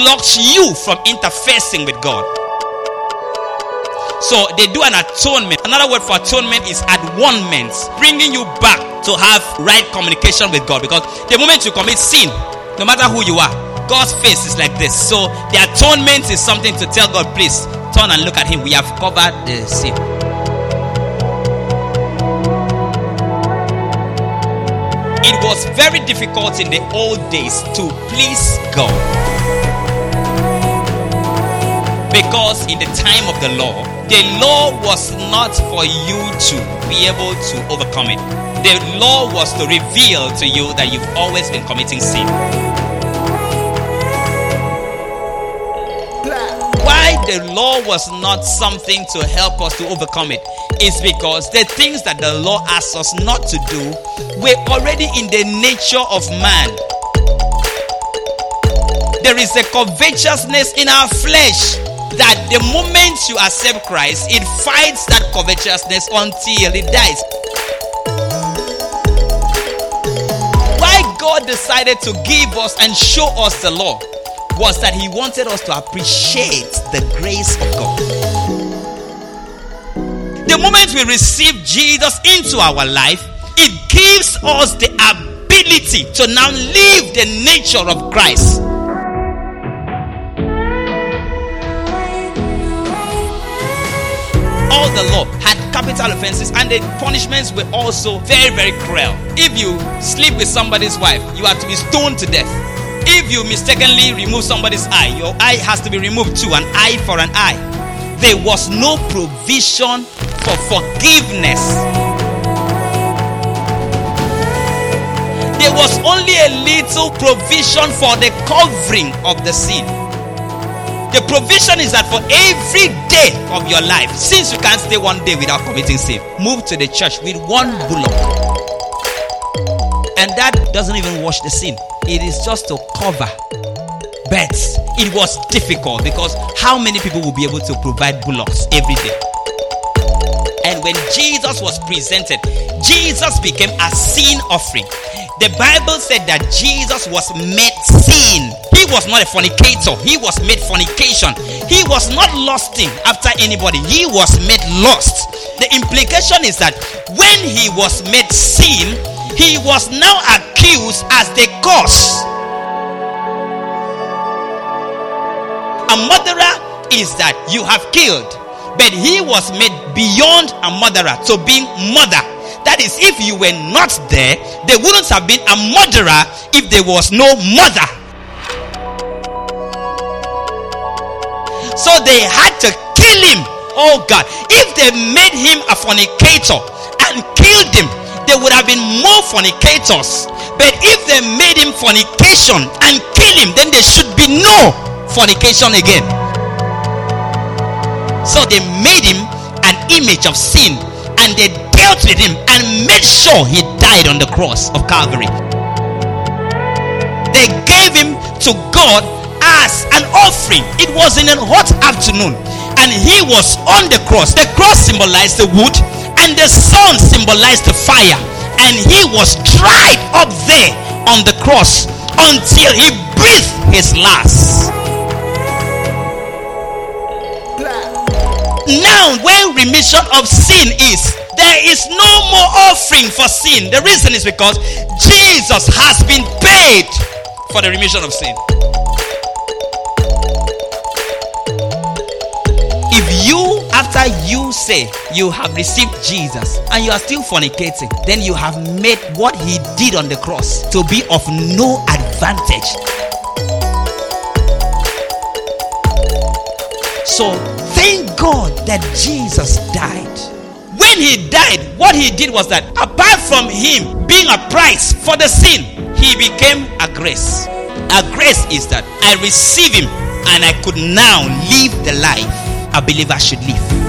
blocks you from interfacing with God. So they do an atonement. Another word for atonement is at one bringing you back to have right communication with God. Because the moment you commit sin, no matter who you are, God's face is like this. So the atonement is something to tell God, please turn and look at Him. We have covered the sin. It was very difficult in the old days to please God. Because in the time of the law, the law was not for you to be able to overcome it. The law was to reveal to you that you've always been committing sin. Why the law was not something to help us to overcome it is because the things that the law asks us not to do were already in the nature of man. There is a covetousness in our flesh that the moment you accept Christ, it fights that covetousness until it dies. Why God decided to give us and show us the law was that He wanted us to appreciate the grace of God. The moment we receive Jesus into our life, it gives us the ability to now live the nature of Christ. All the law had capital offenses and the punishments were also very very cruel. If you sleep with somebody's wife you are to be stoned to death. If you mistakenly remove somebody's eye your eye has to be removed too an eye for an eye. There was no provision for forgiveness. There was only a little provision for the covering of the sin the provision is that for every day of your life, since you can't stay one day without committing sin, move to the church with one bullock. And that doesn't even wash the sin, it is just to cover. But it was difficult because how many people will be able to provide bullocks every day? And when Jesus was presented, Jesus became a sin offering. The Bible said that Jesus was made sin. He was not a fornicator. He was made fornication. He was not lusting after anybody. He was made lust. The implication is that when he was made sin, he was now accused as the cause. A murderer is that you have killed, but he was made beyond a murderer to being murder that is, if you were not there, there wouldn't have been a murderer if there was no mother. So they had to kill him. Oh God. If they made him a fornicator and killed him, there would have been more fornicators. But if they made him fornication and kill him, then there should be no fornication again. So they made him an image of sin and they dealt with him and made sure he died on the cross of Calvary. They gave him to God as an offering. It was in a hot afternoon, and he was on the cross. The cross symbolized the wood, and the sun symbolized the fire. And he was dried up there on the cross until he breathed his last. Now, where remission of sin is, there is no more offering for sin. The reason is because Jesus has been paid for the remission of sin. After you say you have received Jesus and you are still fornicating, then you have made what he did on the cross to be of no advantage. So thank God that Jesus died when he died, what he did was that apart from him being a price for the sin, he became a grace. A grace is that I receive him and I could now live the life a believer should live.